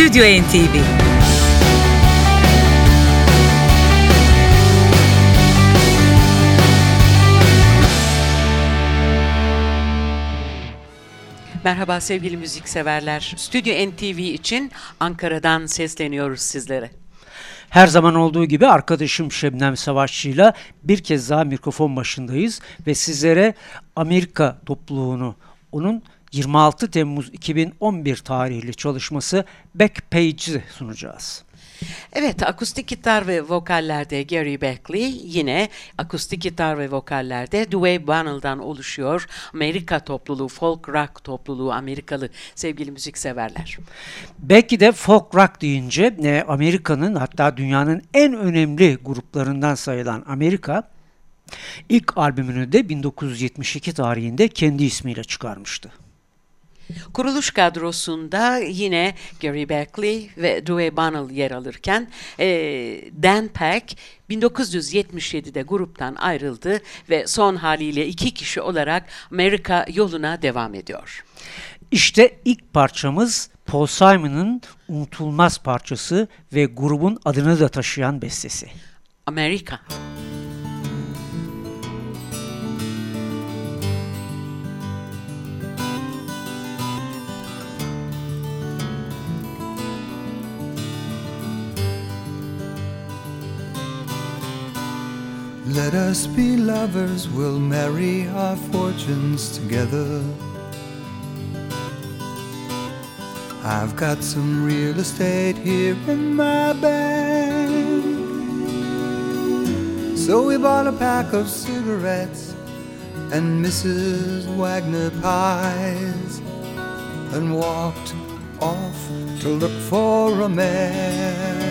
Stüdyo NTV Merhaba sevgili müzikseverler. Stüdyo NTV için Ankara'dan sesleniyoruz sizlere. Her zaman olduğu gibi arkadaşım Şebnem Savaşçı'yla bir kez daha mikrofon başındayız ve sizlere Amerika topluluğunu, onun 26 Temmuz 2011 tarihli çalışması Backpage'i sunacağız. Evet, akustik gitar ve vokallerde Gary Beckley, yine akustik gitar ve vokallerde Dwayne Bunnell'dan oluşuyor. Amerika topluluğu, folk rock topluluğu, Amerikalı sevgili müzikseverler. Belki de folk rock deyince e, Amerika'nın hatta dünyanın en önemli gruplarından sayılan Amerika, ilk albümünü de 1972 tarihinde kendi ismiyle çıkarmıştı. Kuruluş kadrosunda yine Gary Beckley ve Dewey Bunnell yer alırken e, Dan Peck 1977'de gruptan ayrıldı ve son haliyle iki kişi olarak Amerika yoluna devam ediyor. İşte ilk parçamız Paul Simon'ın unutulmaz parçası ve grubun adını da taşıyan bestesi. Amerika. Let us be lovers, we'll marry our fortunes together. I've got some real estate here in my bank. So we bought a pack of cigarettes and Mrs. Wagner pies and walked off to look for America.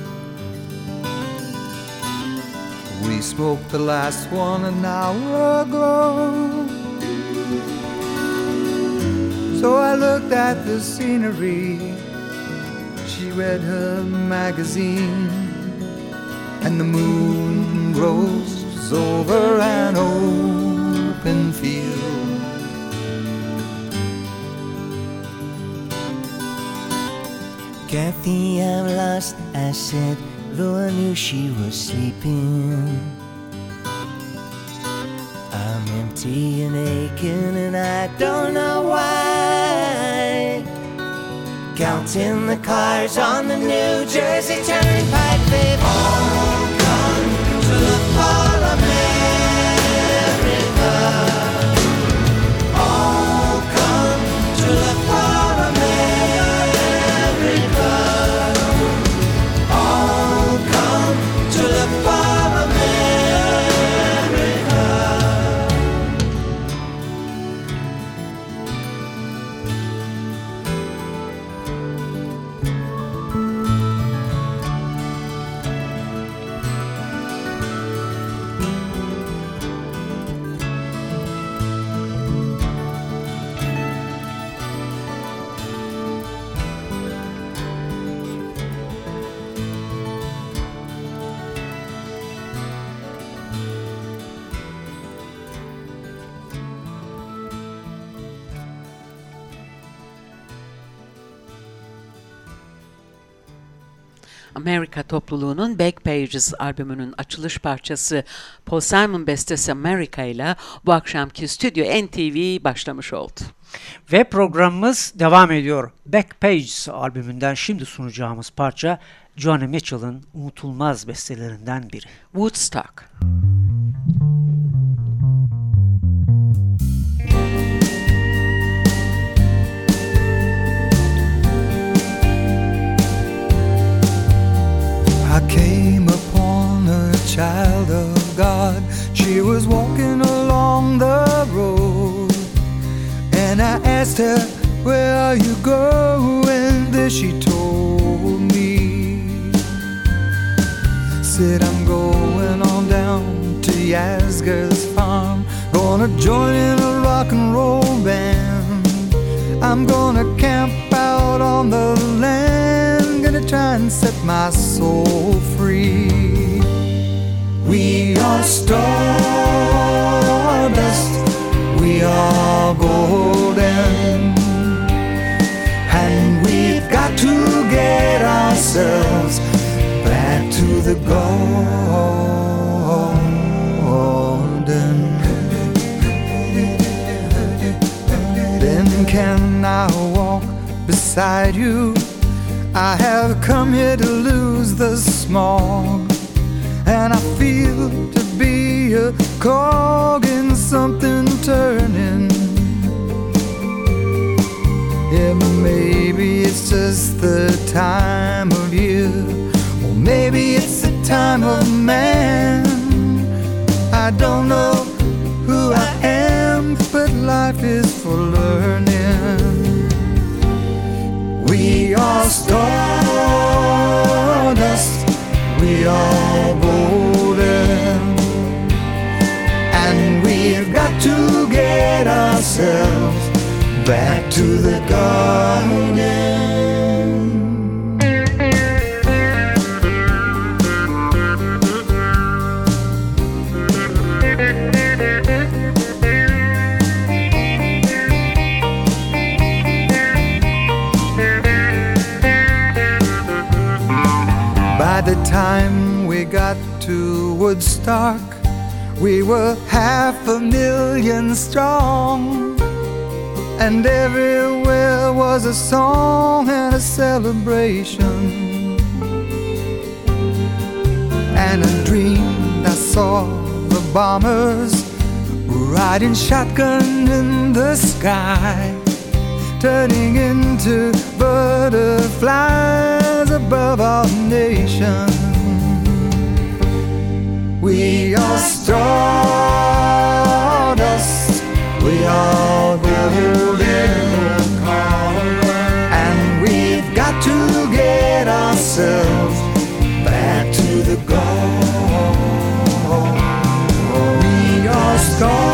We smoked the last one an hour ago. So I looked at the scenery. She read her magazine, and the moon rose over an open field. Kathy, I'm lost, I said though I knew she was sleeping. I'm empty and aching, and I don't know why. Counting the cars on the New Jersey Amerika topluluğunun Backpages albümünün açılış parçası Paul Simon bestesi America ile bu akşamki Stüdyo NTV başlamış oldu. Ve programımız devam ediyor. Backpages albümünden şimdi sunacağımız parça Johnny Mitchell'ın unutulmaz bestelerinden biri. Woodstock. I came upon a child of God. She was walking along the road. And I asked her, Where are you going? This she told me. Said, I'm going on down to Yasgur's farm. Gonna join in a rock and roll band. I'm gonna camp out on the land, gonna try and set my soul free. We are stardust, we are golden, and we've got to get ourselves back to the garden. Then can I walk beside you? I have come here to lose the smog, and I feel to be a cog in something turning. Yeah, maybe it's just the time of year, or maybe it's the time of man. I don't know who I am, but life is for learning. We are stardust, we are golden, and we've got to get ourselves back to the garden. Time we got to Woodstock, we were half a million strong. And everywhere was a song and a celebration. And a dream I saw the bombers riding shotgun in the sky turning into butterflies above our nation. We are stardust, we are golden, and we've got to get ourselves back to the goal. We are stardust,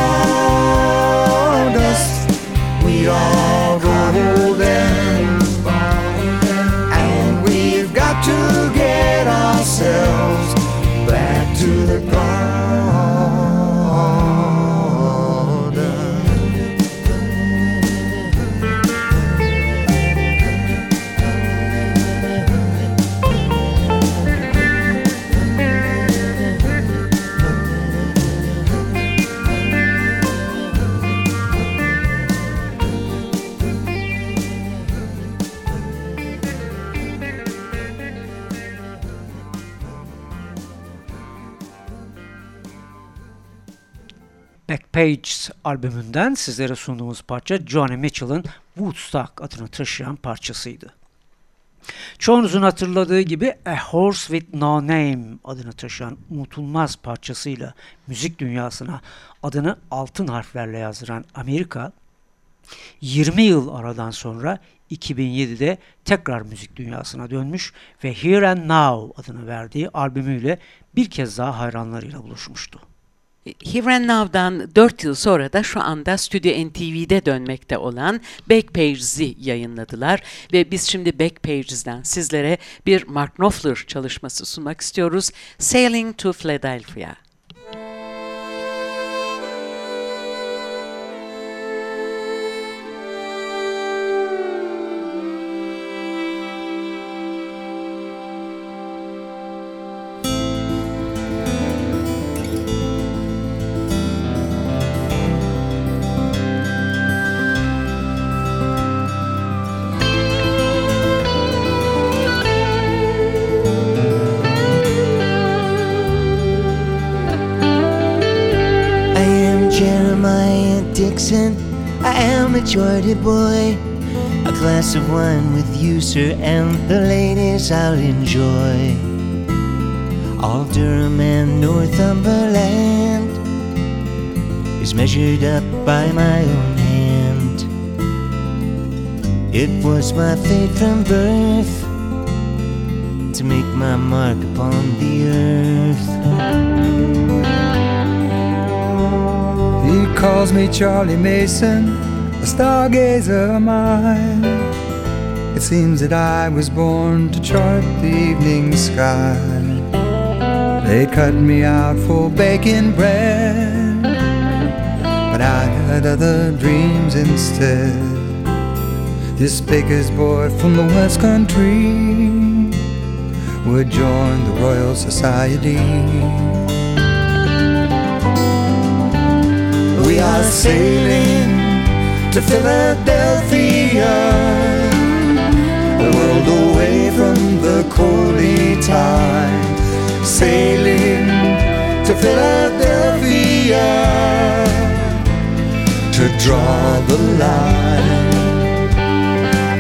we are golden, and we've got to get ourselves to the garden. Backpages albümünden sizlere sunduğumuz parça Johnny Mitchell'ın Woodstock adını taşıyan parçasıydı. Çoğunuzun hatırladığı gibi A Horse With No Name adını taşıyan unutulmaz parçasıyla müzik dünyasına adını altın harflerle yazdıran Amerika, 20 yıl aradan sonra 2007'de tekrar müzik dünyasına dönmüş ve Here and Now adını verdiği albümüyle bir kez daha hayranlarıyla buluşmuştu. Here and Now'dan 4 yıl sonra da şu anda Stüdyo NTV'de dönmekte olan Backpages'i yayınladılar ve biz şimdi Backpages'den sizlere bir Mark Knopfler çalışması sunmak istiyoruz. Sailing to Philadelphia. Boy. A glass of wine with you, sir, and the ladies I'll enjoy. All Durham and Northumberland is measured up by my own hand. It was my fate from birth to make my mark upon the earth. He calls me Charlie Mason, stargazer mine. It seems that I was born to chart the evening sky. They cut me out for baking bread, but I had other dreams instead. This baker's boy from the West Country would join the Royal Society. We are sailing to Philadelphia, a world away from the coaly Tyne. Sailing to Philadelphia to draw the line,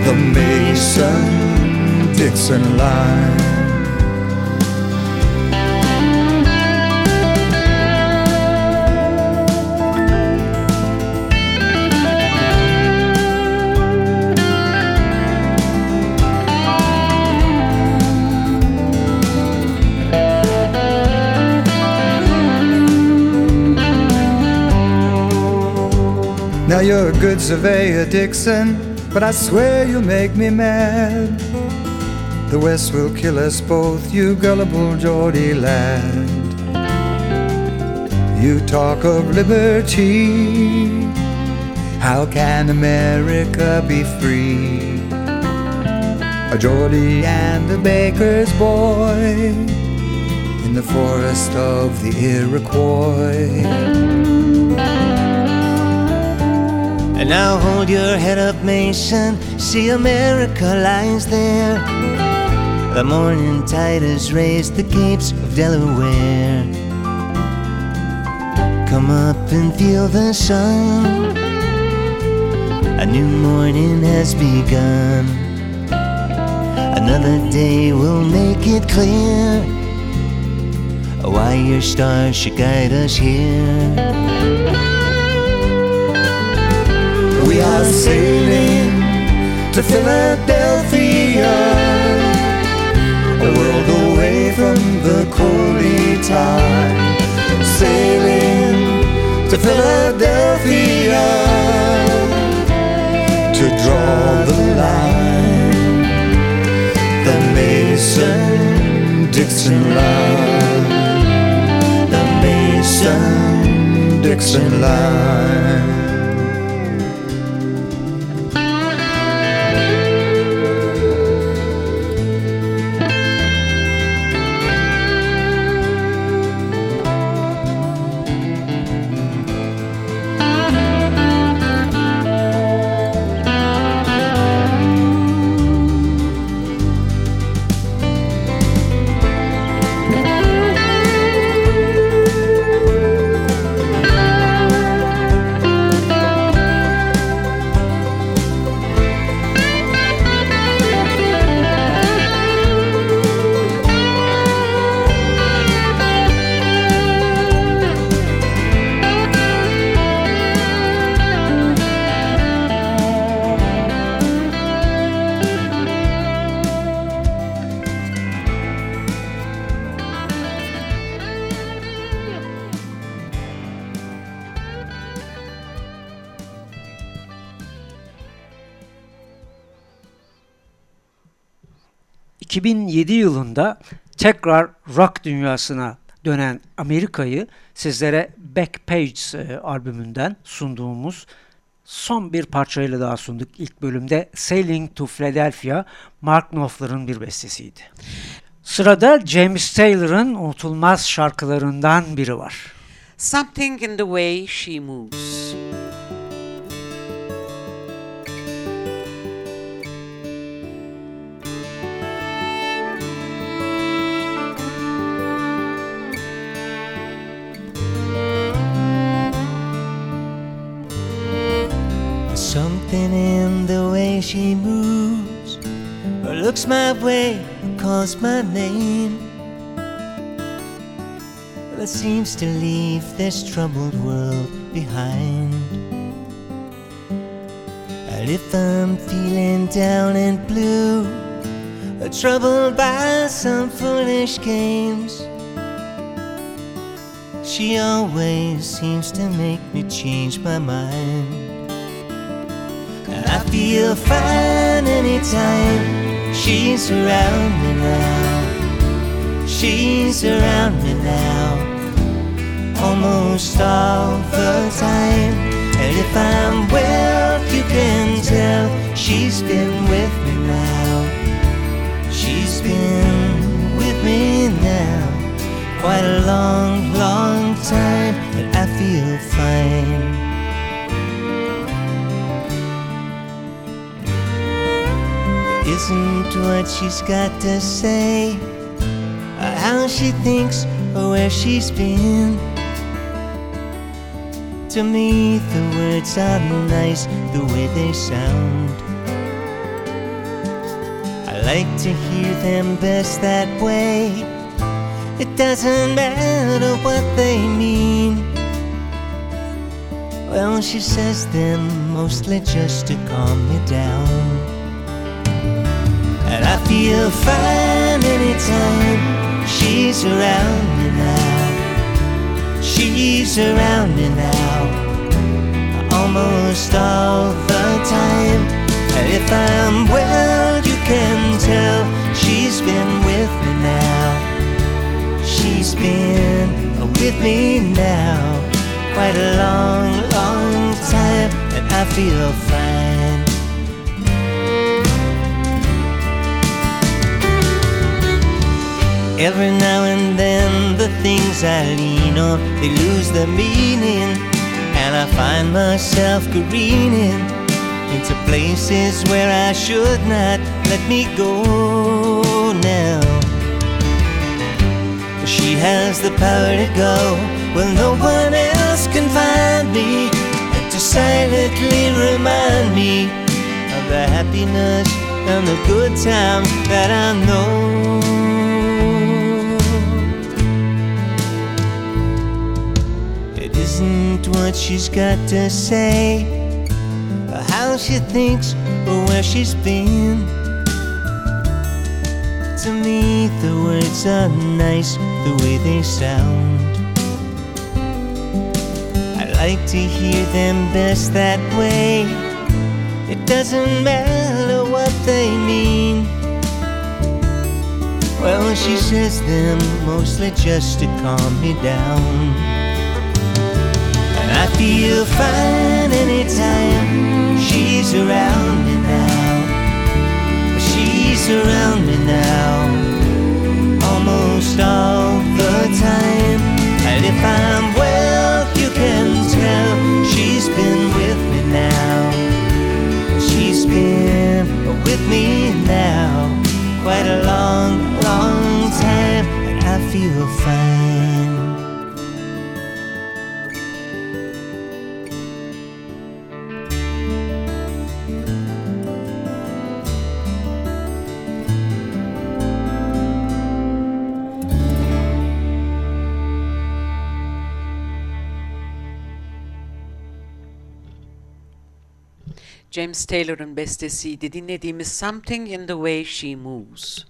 the Mason Dixon line. Now you're a good surveyor, Dixon, but I swear you'll make me mad. The West will kill us both, you gullible Geordie lad. You talk of liberty. How can America be free? A Geordie and a baker's boy in the forest of the Iroquois. And now hold your head up, Mason. See, America lies there. The morning tide has raised the capes of Delaware. Come up and feel the sun. A new morning has begun. Another day will make it clear why your stars should guide us here. We are sailing to Philadelphia, a world away from the coaly Tyne. Sailing to Philadelphia to draw the line, the Mason Dixon line, the Mason Dixon line. ...2007 yılında tekrar rock dünyasına dönen Amerika'yı sizlere Backpage e, albümünden sunduğumuz son bir parçayla daha sunduk. İlk bölümde Sailing to Philadelphia, Mark Knopfler'ın bir bestesiydi. Sırada James Taylor'ın unutulmaz şarkılarından biri var. Something in the way she moves. She moves, or looks my way, or calls my name. That seems to leave this troubled world behind. And if I'm feeling down and blue, or troubled by some foolish games, she always seems to make me change my mind. Feel fine anytime she's around me now. She's around me now almost all the time. And if I'm well, you can tell she's been with me now. She's been with me now quite a long, long time, and I feel fine. Isn't what she's got to say, or how she thinks, or where she's been. To me, the words are nice the way they sound. I like to hear them best that way. It doesn't matter what they mean. Well, she says them mostly just to calm me down. Feel fine anytime she's around me now. She's around me now, almost all the time. And if I'm well, you can tell she's been with me now. She's been with me now quite a long, long time, and I feel fine. Every now and then, the things I lean on they lose their meaning, and I find myself careening into places where I should not let me go now. She has the power to go where no one else can find me, and to silently remind me of the happiness and the good times that I know. What she's got to say, or how she thinks, or where she's been. To me, the words are nice the way they sound. I like to hear them best that way. It doesn't matter what they mean. Well, she says them mostly just to calm me down. I feel fine anytime she's around me now. She's around me now, almost all the time. And if I'm well, you can tell she's been with me now. She's been with me now, quite a long, long time, and I feel fine. James Taylor'ın bestesiydi. Dinlediğimiz Something in the Way She Moves.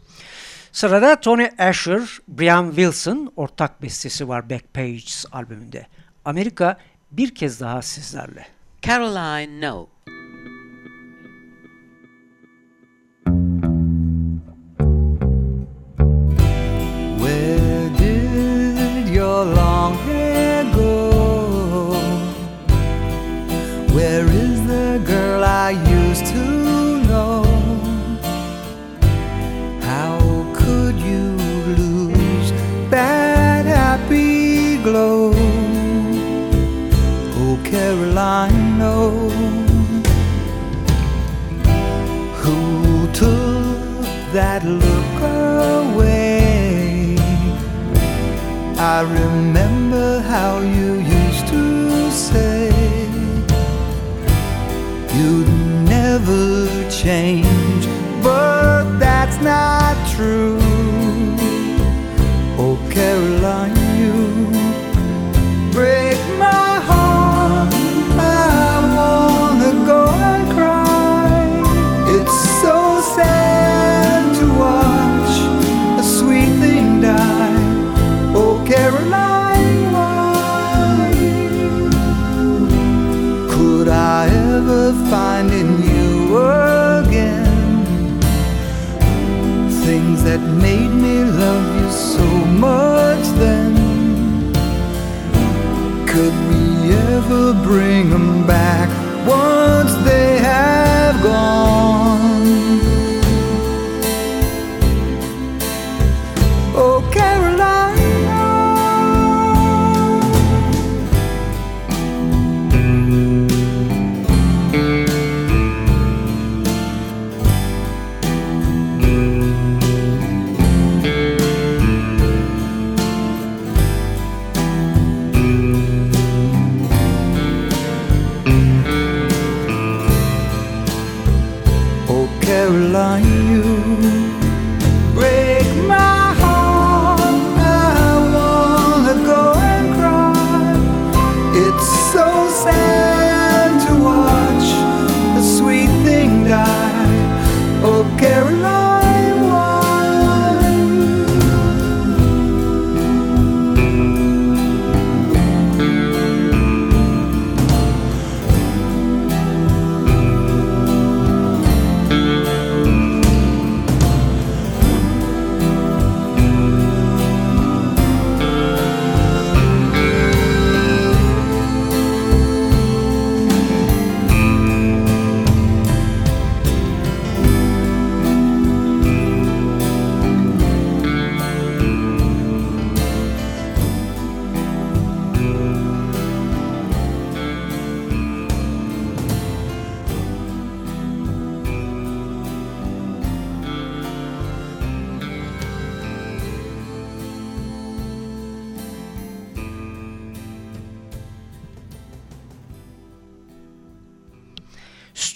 Sırada Tony Asher, Brian Wilson ortak bestesi var Backpages albümünde. Amerika bir kez daha sizlerle. Caroline No. Not true.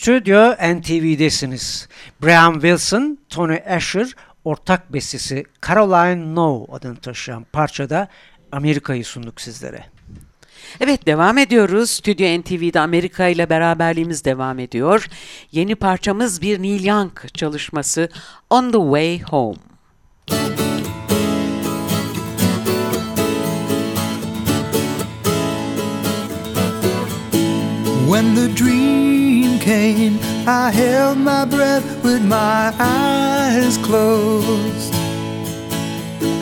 Stüdyo NTV'desiniz. Brian Wilson, Tony Asher ortak bestesi Caroline No adını taşıyan parçada Amerika'yı sunduk sizlere. Evet devam ediyoruz. Stüdyo NTV'de Amerika ile beraberliğimiz devam ediyor. Yeni parçamız bir Neil Young çalışması On the Way Home. When the dream came, I held my breath with my eyes closed.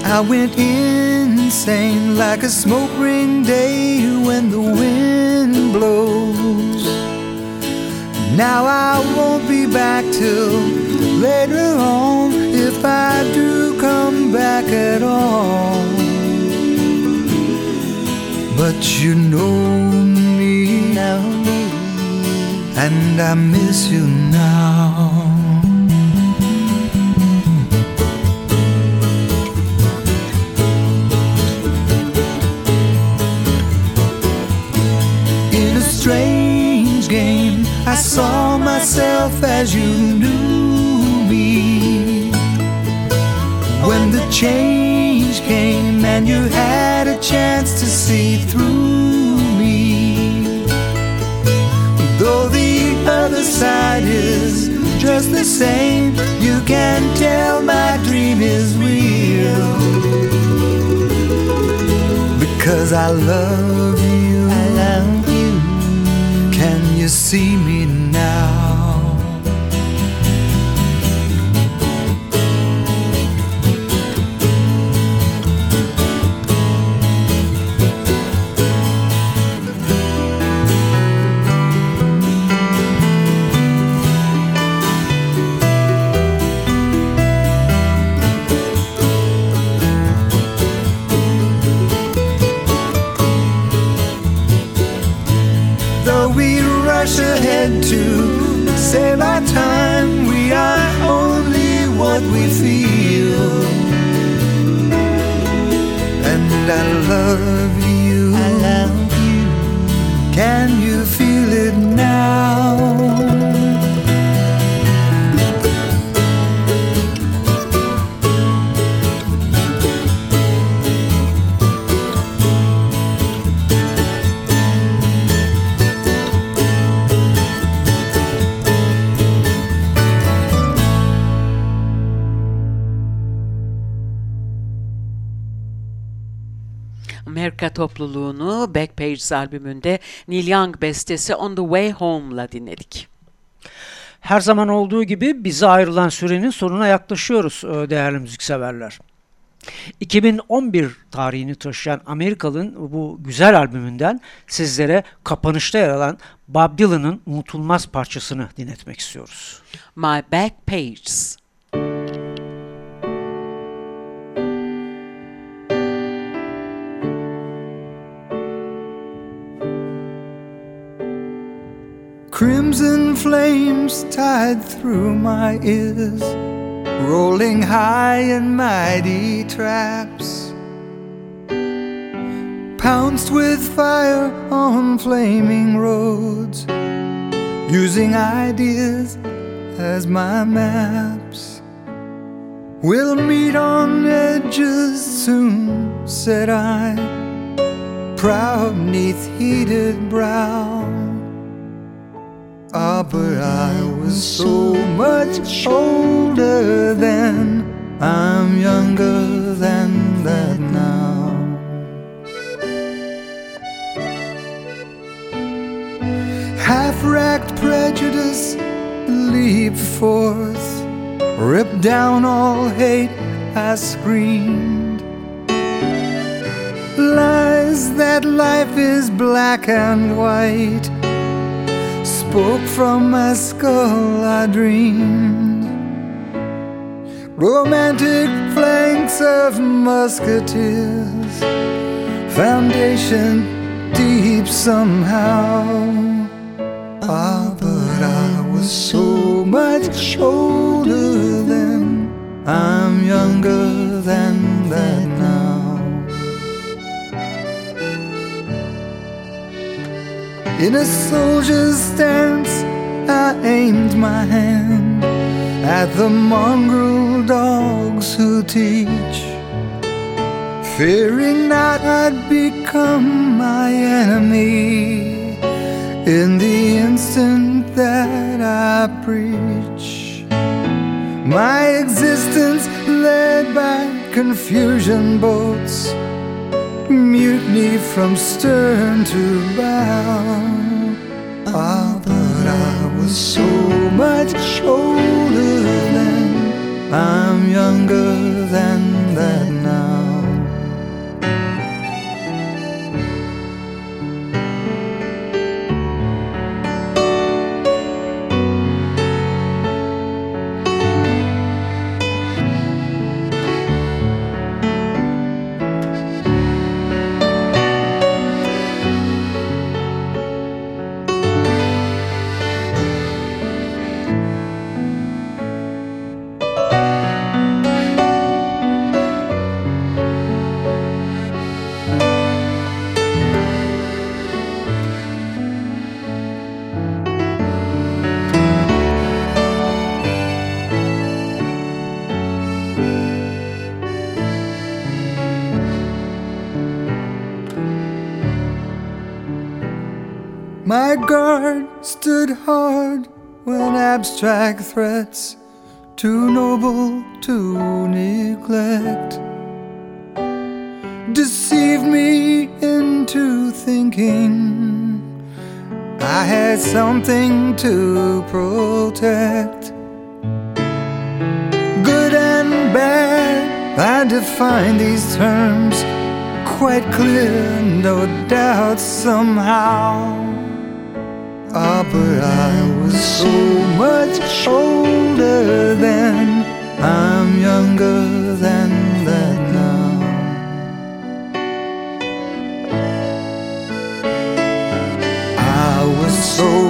I went insane like a smoke ring day when the wind blows. Now I won't be back till later on if I do come back at all. But you know and I miss you now. In a strange game, I saw myself as you knew me. When the change came and you had a chance to see through just the same, you can tell my dream is real. Because I love you. I love you. Can you see me now? And I love you. I love you. Can you feel it now? Topluluğunu Backpages albümünde Neil Young bestesi On the Way Home'la dinledik. Her zaman olduğu gibi bize ayrılan sürenin sonuna yaklaşıyoruz e, değerli müzikseverler. 2011 tarihini taşıyan Amerikalı'nın bu güzel albümünden sizlere kapanışta yer alan Bob Dylan'ın unutulmaz parçasını dinletmek istiyoruz. My Back Pages. Crimson flames tied through my ears, rolling high in mighty traps. Pounced with fire on flaming roads, using ideas as my maps. We'll meet on edges soon, said I, proud neath heated brow. Ah, but I was so much older then. I'm younger than that now. Half racked prejudice leap forth, rip down all hate. I screamed. Lies that life is black and white spoke from my skull, I dreamed. Romantic flanks of musketeers, foundation deep somehow. Ah, but I was so much older then, I'm younger than that In a soldier's stance, I aimed my hand at the mongrel dogs who teach, fearing not I'd become my enemy in the instant that I preach. My existence led by confusion boats mutiny from stern to bow. Ah, but I was so much older then. I'm younger than that My guard stood hard when abstract threats, too noble to neglect, deceived me into thinking I had something to protect. Good and bad, I define these terms quite clear, no doubt somehow. Ah, but I was so much older then. I'm younger than that now. I was so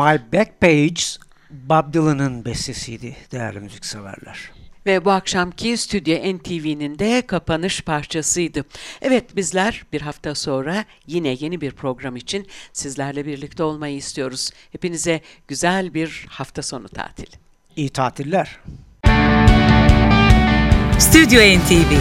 My Back Page Bob Dylan'ın bestesiydi değerli müzikseverler. Ve bu akşamki Stüdyo NTV'nin de kapanış parçasıydı. Evet bizler bir hafta sonra yine yeni bir program için sizlerle birlikte olmayı istiyoruz. Hepinize güzel bir hafta sonu tatili. İyi tatiller. Stüdyo NTV